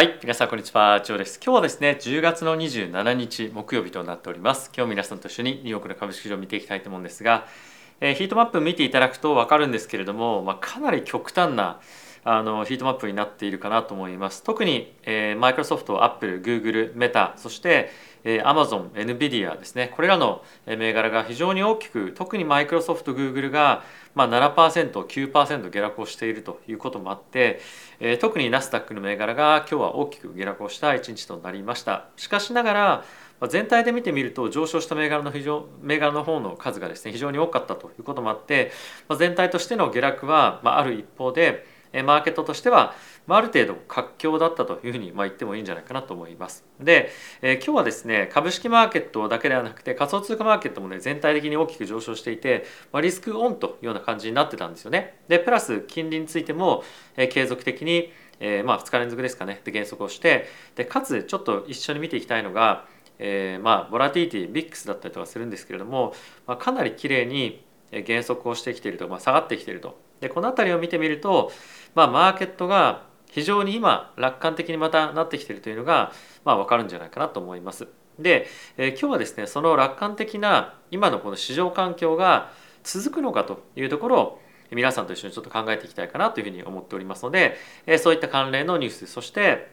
はい、皆さんこんにちは、ジョーです。今日はですね、10月の27日木曜日となっております。今日皆さんと一緒にニューヨークの株式市場を見ていきたいと思うんですが、えーヒートマップ見ていただくと分かるんですけれども、まあ、かなり極端なあのヒートマップになっているかなと思います。特に、えー、マイクロソフト、アップル、グーグル、メタ、そして、えー、アマゾン、エヌビディアですね、これらの銘柄が非常に大きく、特にマイクロソフト、グーグルが、まあ、7%、9%下落をしているということもあって、えー特にナスダックの銘柄が今日は大きく下落をした一日となりました。しかしながら、まあ全体で見てみると上昇した銘柄の非常銘柄の方の数がですね非常に多かったということもあって、まあ、全体としての下落は、まあ、ある一方でマーケットとしては、まあ、ある程度活況だったというふうにまあ言ってもいいんじゃないかなと思います。で、え今日はですね株式マーケットだけではなくて仮想通貨マーケットもね全体的に大きく上昇していて、まあ、リスクオンというような感じになってたんですよね。でプラス金利についても、え継続的に、えまあ、2日連続ですかねで減速をしてでかつちょっと一緒に見ていきたいのが、えまあボラティティビックスだったりとかするんですけれども、まあ、かなり綺麗に減速をしてきていると、まあ、下がってきているとでこの辺りを見てみると、まあ、マーケットが非常に今楽観的にまたなってきているというのが、まあ、分かるんじゃないかなと思います。で、えー今日はですねその楽観的な今のこの市場環境が続くのかというところを皆さんと一緒にちょっと考えていきたいかなというふうに思っておりますので、えーそういった関連のニュースそして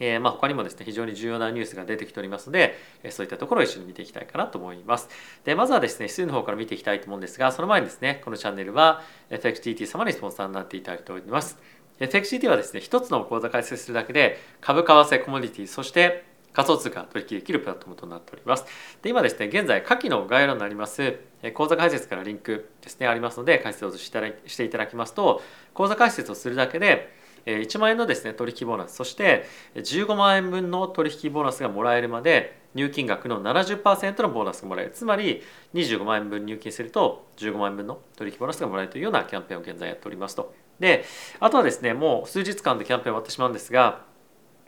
えーまあ他にもですね非常に重要なニュースが出てきておりますので、えーそういったところを一緒に見ていきたいかなと思います。でまずはですね指数の方から見ていきたいと思うんですがその前にですねこのチャンネルは FXTT 様にスポンサーになっていただいております。FXTT はですね一つの口座開設するだけで株為替コモディティそして仮想通貨取引できるプラットフォームとなっております。で今ですね現在下記の概要欄になりますえー口座開設からリンクですねありますので解説をしていただきますと口座開設をするだけで1万円のですね取引ボーナス。そして15万円分の取引ボーナスがもらえるまで入金額の70%のボーナスがもらえる。つまり25万円分入金すると15万円分の取引ボーナスがもらえるというようなキャンペーンを現在やっておりますと。であとはですねもう数日間でキャンペーン終わってしまうんですが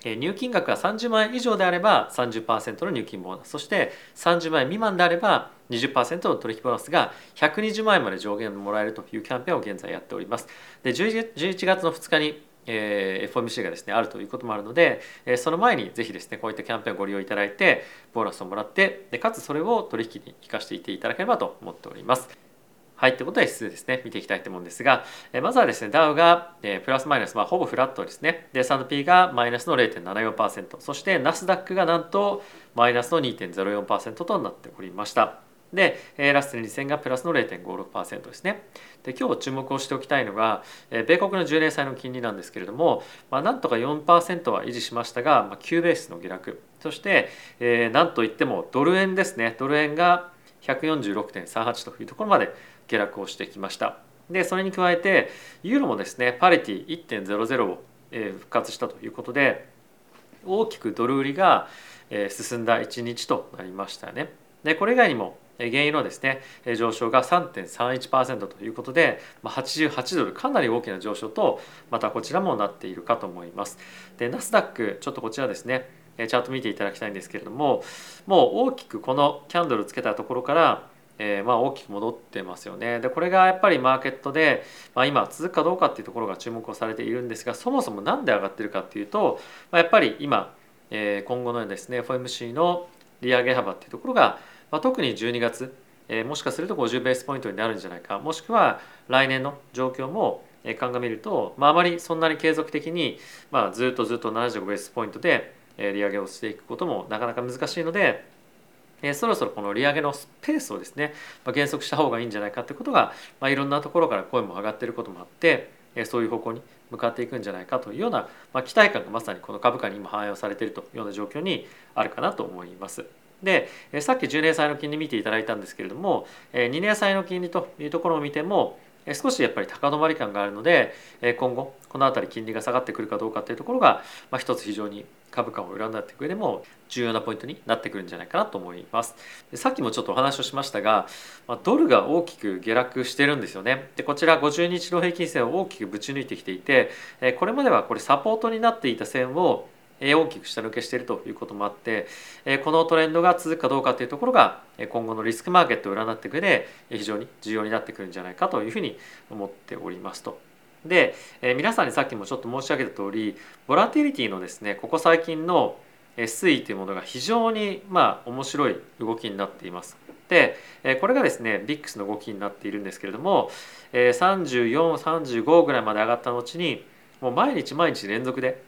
入金額が30万円以上であれば30%の入金ボーナス。そして30万円未満であれば20%の取引ボーナスが120万円まで上限もらえるというキャンペーンを現在やっております。で11 11月の2日にえー FOMC がですねあるということもあるので、えーその前にぜひですねこういったキャンペーンをご利用いただいてボーナスをもらってでかつそれを取引に生かしていっていただければと思っております。はい、ということで指数ですね、見ていきたいと思うんですが、えーまずはですね、ダウが、えープラスマイナス、まあ、ほぼフラットですね。で、S&P がマイナスの0.74%、そしてナスダックがなんとマイナスの2.04%となっておりました。で、えーラッセル2000がプラスの0.56%ですね。で、今日注目をしておきたいのが、えー米国の10年債の金利なんですけれども、まあ、なんとか4%は維持しましたが、まあ、9ベースの下落、そして、えーなんといってもドル円ですね、ドル円が146.38というところまで下落をしてきました。でそれに加えてユーロもですねパリティ1.00を復活したということで大きくドル売りが進んだ一日となりましたね。でこれ以外にも原油のですね上昇が3.31%ということで88ドルかなり大きな上昇とまたこちらもなっているかと思います。でナスダックちょっとこちらですねチャート見ていただきたいんですけれどももう大きくこのキャンドルつけたところからえーまあ大きく戻ってますよね。でこれがやっぱりマーケットで、まあ、今続くかどうかっていうところが注目をされているんですがそもそも何で上がってるかっていうと、まあ、やっぱり今、えー今後のですね FOMC の利上げ幅っていうところが、まあ、特に12月、えーもしかすると50ベースポイントになるんじゃないかもしくは来年の状況も鑑みると、まあ、あまりそんなに継続的に、まあ、ずっとずっと75ベースポイントで利上げをしていくこともなかなか難しいのでえーそろそろこの利上げのスペースをですね、まあ、減速した方がいいんじゃないかということが、まあ、いろんなところから声も上がっていることもあって、えーそういう方向に向かっていくんじゃないかというような、まあ、期待感がまさにこの株価に今反映されているというような状況にあるかなと思います。で、えーさっき10年債の金利見ていただいたんですけれども、えー2年債の金利というところを見ても、えー少しやっぱり高止まり感があるので、えー今後この辺り金利が下がってくるかどうかというところが、まあ、一つ非常に株価を占っていく上でも重要なポイントになってくるんじゃないかなと思います。でさっきもちょっとお話をしましたが、まあ、ドルが大きく下落してるんですよね。でこちら50日の平均線を大きくぶち抜いてきていて、えーこれまではこれサポートになっていた線を大きく下抜けしているということもあって、このトレンドが続くかどうかというところが今後のリスクマーケットを占っていく上で非常に重要になってくるんじゃないかというふうに思っておりますと。で、皆さんにさっきもちょっと申し上げた通りボラティリティのですねここ最近の推移というものが非常にまあ面白い動きになっています。でこれがですね VIX の動きになっているんですけれども3435ぐらいまで上がった後にもう毎日毎日連続で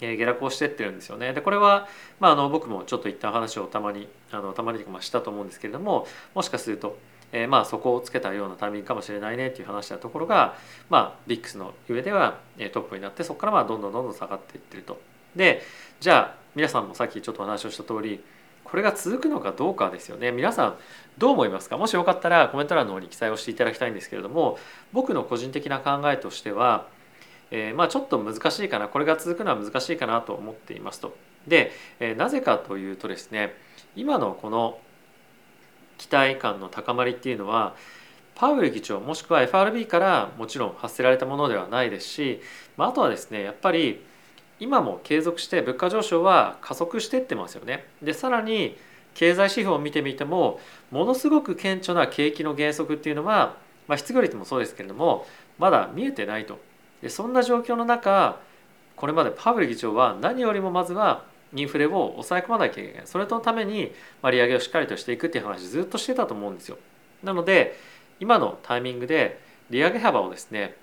下落をしてってるんですよね。でこれは、まあ、あの僕もちょっと一旦話をたまにあのたまにしたと思うんですけれどももしかすると、えー、まあそこをつけたようなタイミングかもしれないねっていう話したところが、まあ、VIX の上ではトップになってそこからまあどんどんどんどん下がっていってると。でじゃあ皆さんもさっきちょっとお話をした通りこれが続くのかどうかですよね皆さんどう思いますか？もしよかったらコメント欄の方に記載をしていただきたいんですけれども僕の個人的な考えとしてはえー、まあちょっと難しいかなこれが続くのは難しいかなと思っていますと。で、えー、なぜかというとですね今のこの期待感の高まりっていうのはパウエル議長もしくは FRB からもちろん発せられたものではないですし、まあ、あとはですねやっぱり今も継続して物価上昇は加速していってますよね。でさらに経済指標を見てみてもものすごく顕著な景気の減速っていうのは、まあ、失業率もそうですけれどもまだ見えてないとでそんな状況の中これまでパウエル議長は何よりもまずはインフレを抑え込まなきゃいけないそれとのために利上げをしっかりとしていくっていう話ずっとしてたと思うんですよ。なので今のタイミングで利上げ幅をですね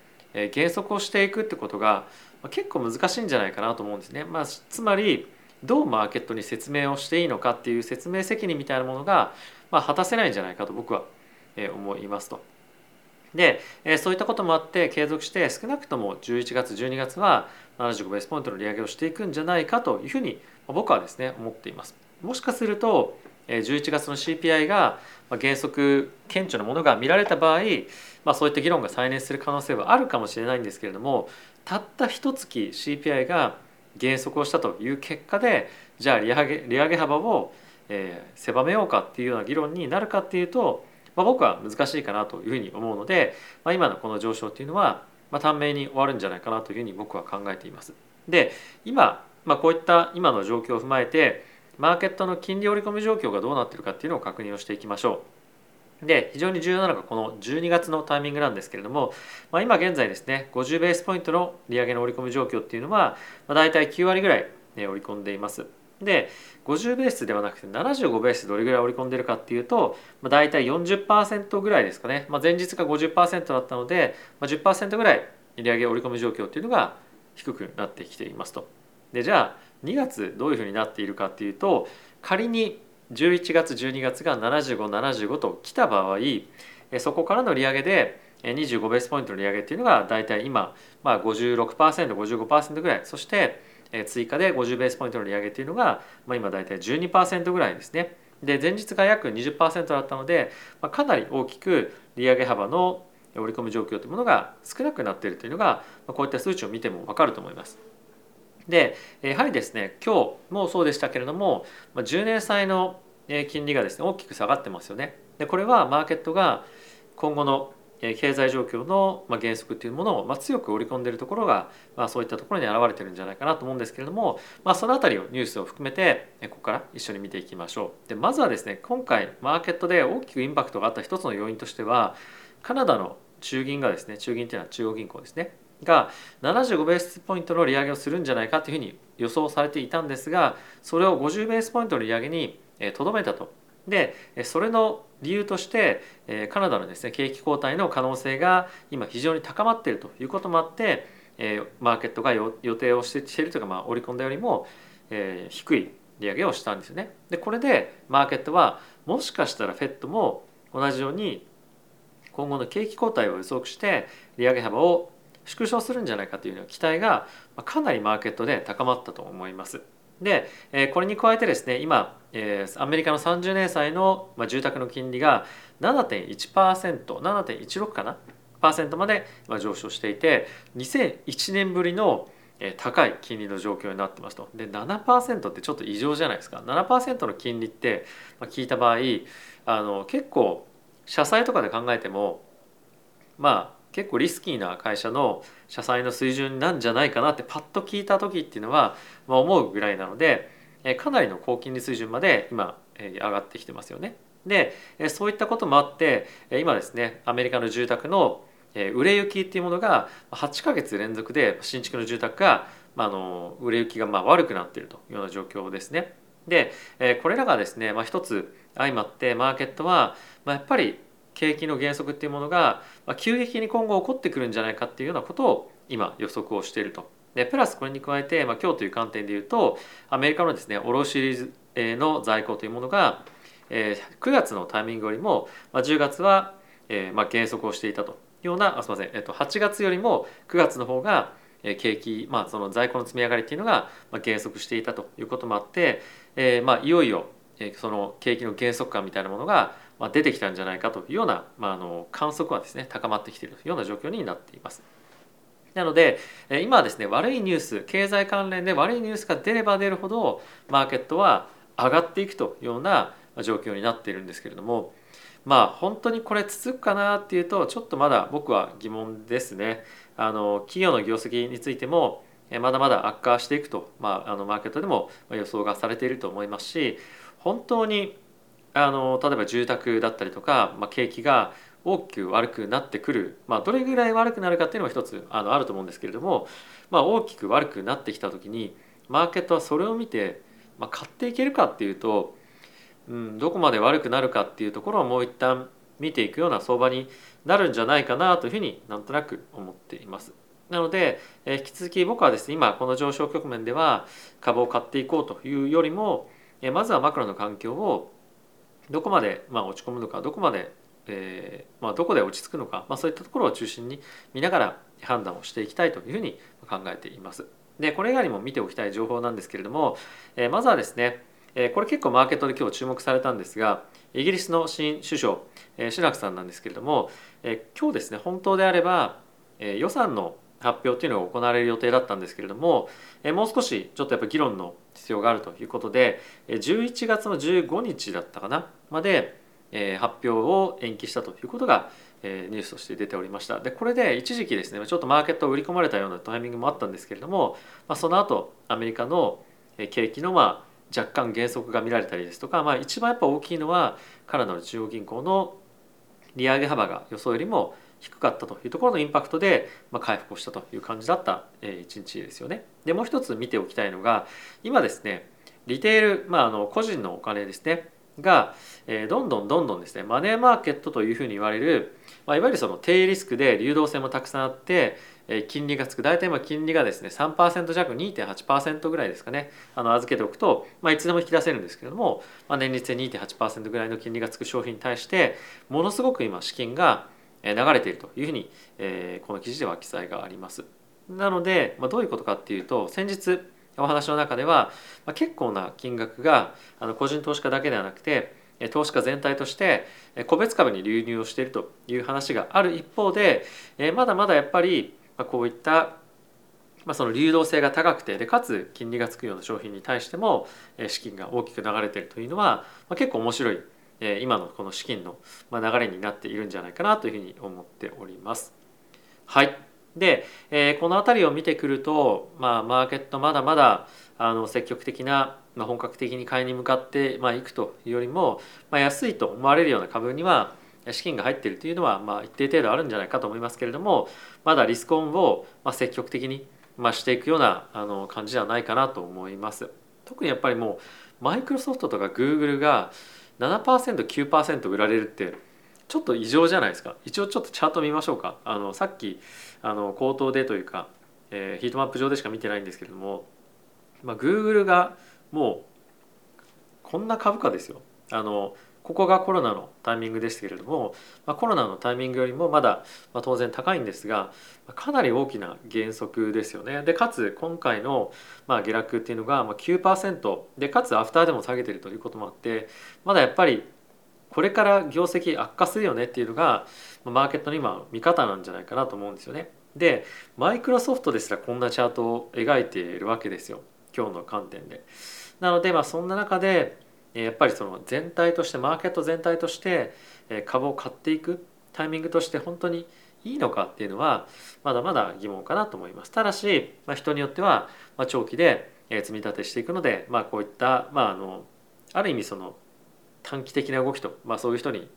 減速をしていくってことが結構難しいんじゃないかなと思うんですね。まあ、つまりどうマーケットに説明をしていいのかっていう説明責任みたいなものが、まあ、果たせないんじゃないかと僕は思いますと。で、えそういったこともあって継続して少なくとも11月12月は75ベースポイントの利上げをしていくんじゃないかというふうに僕はですね思っています。もしかすると11月の CPI が減速顕著なものが見られた場合、まあ、そういった議論が再燃する可能性はあるかもしれないんですけれどもたった一月 CPI が減速をしたという結果でじゃあ利上げ利上げ幅を、え狭めようかっていうような議論になるかっていうとまあ、僕は難しいかなというふうに思うので、まあ、今のこの上昇っていうのは、まあ、短命に終わるんじゃないかなというふうに僕は考えています。で今、まあ、こういった今の状況を踏まえてマーケットの金利織り込み状況がどうなっているかっていうのを確認をしていきましょう。で非常に重要なのがこの12月のタイミングなんですけれども、まあ、今現在ですね50ベースポイントの利上げの織り込み状況っていうのは、まあ、大体9割ぐらい、ね、織り込んでいます。で50ベースではなくて75ベースどれぐらい織り込んでるかっていうと、まあ、大体40%ぐらいですかね、まあ、前日が50%だったので、まあ、10%ぐらい利上げ織り込み状況っていうのが低くなってきていますと。でじゃあ2月どういうふうになっているかっていうと仮に11月12月が7575と来た場合そこからの利上げで25ベースポイントの利上げっていうのが大体今、まあ、56%55% ぐらいそして追加で50ベースポイントの利上げというのが、まあ、今大体12%ぐらいですね。で前日が約20%だったので、まあ、かなり大きく利上げ幅の織り込み状況というものが少なくなっているというのが、まあ、こういった数値を見ても分かると思います。でやはりですね今日もそうでしたけれどもま10年債の金利がですね大きく下がってますよね。でこれはマーケットが今後の経済状況の原則っていうものを強く織り込んでいるところが、そういったところに表れてるんじゃないかなと思うんですけれども、その辺りをニュースを含めてここから一緒に見ていきましょう。でまずはですね今回マーケットで大きくインパクトがあった一つの要因としてはカナダの中銀がですね中銀っていうのは中央銀行ですねが75ベースポイントの利上げをするんじゃないかというふうに予想されていたんですがそれを50ベースポイントの利上げにとどめたとでそれの理由としてカナダのですね景気後退の可能性が今非常に高まっているということもあってマーケットが予定をしているというか、まあ、織り込んだよりも低い利上げをしたんですよね。でこれでマーケットはもしかしたら FED も同じように今後の景気後退を予測して利上げ幅を縮小するんじゃないかという期待がかなりマーケットで高まったと思います。でえこれに加えてですね今えアメリカの30年債のま住宅の金利が 7.1%7.16 かなパーセントまで上昇していて2001年ぶりの高い金利の状況になってますと。で7%ってちょっと異常じゃないですか。7%の金利って聞いた場合あの結構社債とかで考えてもまあ結構リスキーな会社の社債の水準なんじゃないかなってパッと聞いた時っていうのは、まあ、思うぐらいなのでかなりの高金利水準まで今上がってきてますよね。でそういったこともあって今ですねアメリカの住宅の売れ行きっていうものが8ヶ月連続で新築の住宅が、まあ、の売れ行きがまあ悪くなっているというような状況ですね。でこれらがですね、まあ、一つ相まってマーケットは、まあ、やっぱり景気の減速っていうものが、まあ、急激に今後起こってくるんじゃないかっていうようなことを今予測をしていると。でプラスこれに加えて、まあ、今日という観点でいうとアメリカのですね卸の在庫というものが、えー、9月のタイミングよりも、まあ、10月は、えーまあ、減速をしていたというようなあすみません、えっと、8月よりも9月の方が景気、まあ、その在庫の積み上がりっていうのが減速していたということもあって、えーまあ、いよいよその景気の減速感みたいなものがま出てきたんじゃないかというような、まあ、あの観測はですね高まってきているような状況になっています。なので今はですね悪いニュース経済関連で悪いニュースが出れば出るほどマーケットは上がっていくというような状況になっているんですけれどもまあ本当にこれ続くかなっていうとちょっとまだ僕は疑問ですね。あの企業の業績についてもまだまだ悪化していくと、まあ、あのマーケットでも予想がされていると思いますし本当にあの例えば住宅だったりとか、まあ、景気が大きく悪くなってくる、まあ、どれぐらい悪くなるかっていうのも一つあのあると思うんですけれども、まあ、大きく悪くなってきた時にマーケットはそれを見て、まあ、買っていけるかっていうと、うん、どこまで悪くなるかっていうところをもう一旦見ていくような相場になるんじゃないかなというふうになんとなく思っています。なので、え引き続き僕はですね今この上昇局面では株を買っていこうというよりも、えまずはマクロの環境をどこまで、まあ、落ち込むのかどこまでえーまあ、どこで落ち着くのか、まあ、そういったところを中心に見ながら判断をしていきたいというふうに考えています。でこれ以外にも見ておきたい情報なんですけれども、えー、まずはですね、えー、これ結構マーケットで今日注目されたんですがイギリスの新首相、えー、シュナクさんなんですけれども、えー、今日ですね本当であれば、えー、予算の発表っていうのが行われる予定だったんですけれども、もう少しちょっとやっぱ議論の必要があるということで11月の15日だったかなまで発表を延期したということが、ニュースとして出ておりました。でこれで一時期ですねちょっとマーケットを売り込まれたようなタイミングもあったんですけれども、ま、その後アメリカの景気のまあ若干減速が見られたりですとか、まあ、一番やっぱ大きいのはカナダの中央銀行の利上げ幅が予想よりも低かったというところのインパクトで、まあ、回復をしたという感じだった一日ですよね。でもう一つ見ておきたいのが今ですねリテール、まあ、あの個人のお金ですねが、えー、どんどんどんどんですねマネーマーケットというふうに言われる、まあ、いわゆるその低リスクで流動性もたくさんあって、え、金利がつく大体今金利がですね3%弱2.8%ぐらいですかねあの預けておくと、まあ、いつでも引き出せるんですけれども、まあ、年率で2.8%ぐらいの金利がつく商品に対してものすごく今資金が流れているというふうに、え、この記事では記載があります。なので、ま、どういうことかっていうと先日お話の中では、ま、結構な金額があの個人投資家だけではなくて投資家全体として個別株に流入をしているという話がある一方でまだまだやっぱりこういったまあ、その流動性が高くてでかつ金利がつくような商品に対しても資金が大きく流れているというのは、結構面白い今のこの資金の流れになっているんじゃないかなというふうに思っております。はいで、え、この辺りを見てくると、まあ、マーケットまだまだあの積極的な、まあ、本格的に買いに向かって、まあ、いくというよりも、まあ、安いと思われるような株には資金が入っているというのは、まあ、一定程度あるんじゃないかと思いますけれどもまだリスクオンを、ま、積極的に、ま、していくようなあの感じではないかなと思います。特にやっぱりもうマイクロソフトとかグーグルが 7%9% 売られるってちょっと異常じゃないですか？一応ちょっとチャート見ましょうか。あのさっきあの口頭でというか、えー、ヒートマップ上でしか見てないんですけれども、まあ、Google がもうこんな株価ですよ。あのここがコロナのタイミングですけれども、まあ、コロナのタイミングよりもまだ、ま、当然高いんですがかなり大きな減速ですよねでかつ今回の、まあ、下落っていうのが9%でかつアフターでも下げてるということもあってまだやっぱりこれから業績悪化するよねっていうのがマーケットの今見方なんじゃないかなと思うんですよね。でマイクロソフトですらこんなチャートを描いているわけですよ今日の観点で。なのでまあそんな中でやっぱりその全体としてマーケット全体として株を買っていくタイミングとして本当にいいのかっていうのはまだまだ疑問かなと思います。ただし、まあ、人によっては長期で積み立てしていくので、まあ、こういった、まあ、あのある意味その短期的な動きと、まあ、そういう人に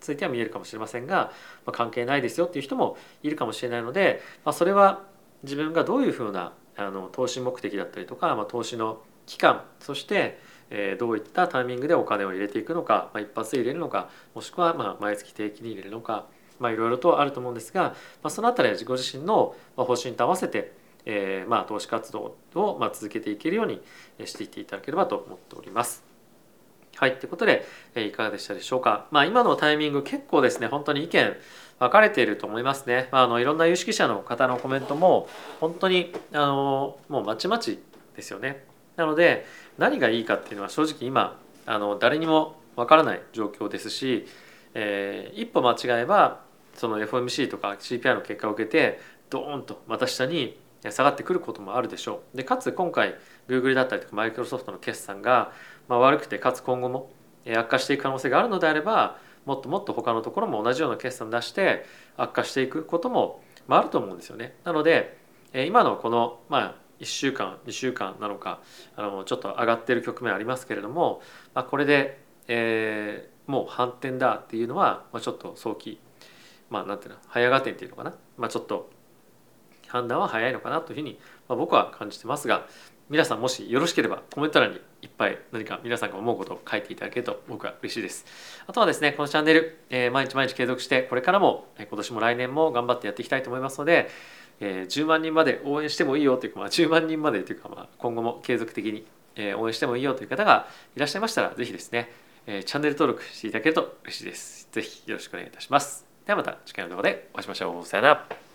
ついては見えるかもしれませんが、まあ、関係ないですよっていう人もいるかもしれないので、まあ、それは自分がどういうふうなあの投資目的だったりとか、まあ、投資の期間そして、え、どういったタイミングでお金を入れていくのか、まあ、一発入れるのかもしくはま毎月定期に入れるのか、まあ、いろいろとあると思うんですが、まあ、その辺りは自己自身の方針と合わせて、え、ま投資活動をま続けていけるようにしていっていただければと思っております。はい、ということで、えいかがでしたでしょうか。まあ、今のタイミング結構ですね、本当に意見分かれていると思いますね。まあ、あのいろんな有識者の方のコメントも本当にあのもうまちまちですよね。なので何がいいかっていうのは正直今あの誰にも分からない状況ですし、えー、一歩間違えばその FOMC とか CPI の結果を受けてドーンとまた下に下がってくることもあるでしょう。でかつ今回 Google だったりとかマイクロソフトの決算がまあ、悪くてかつ今後も悪化していく可能性があるのであればもっともっと他のところも同じような決算出して悪化していくことも、まあ、あると思うんですよね。なので今のこの、まあ、1週間2週間なのかあのちょっと上がってる局面ありますけれども、まあ、これで、えー、もう反転だっていうのは、まあ、ちょっと早期まあなんていうの早合点っていうのかな、まあ、ちょっと判断は早いのかなというふうに、まあ、僕は感じてますが皆さんもしよろしければコメント欄にいっぱい何か皆さんが思うことを書いていただけると僕は嬉しいです。あとはですね、このチャンネル、えー、毎日毎日継続してこれからも今年も来年も頑張ってやっていきたいと思いますので、えー、10万人まで応援してもいいよというか、まあ、10万人までというか、まあ、今後も継続的に、え応援してもいいよという方がいらっしゃいましたら、ぜひですね、えチャンネル登録していただけると嬉しいです。ぜひよろしくお願いいたします。ではまた次回の動画でお会いしましょう。さよなら。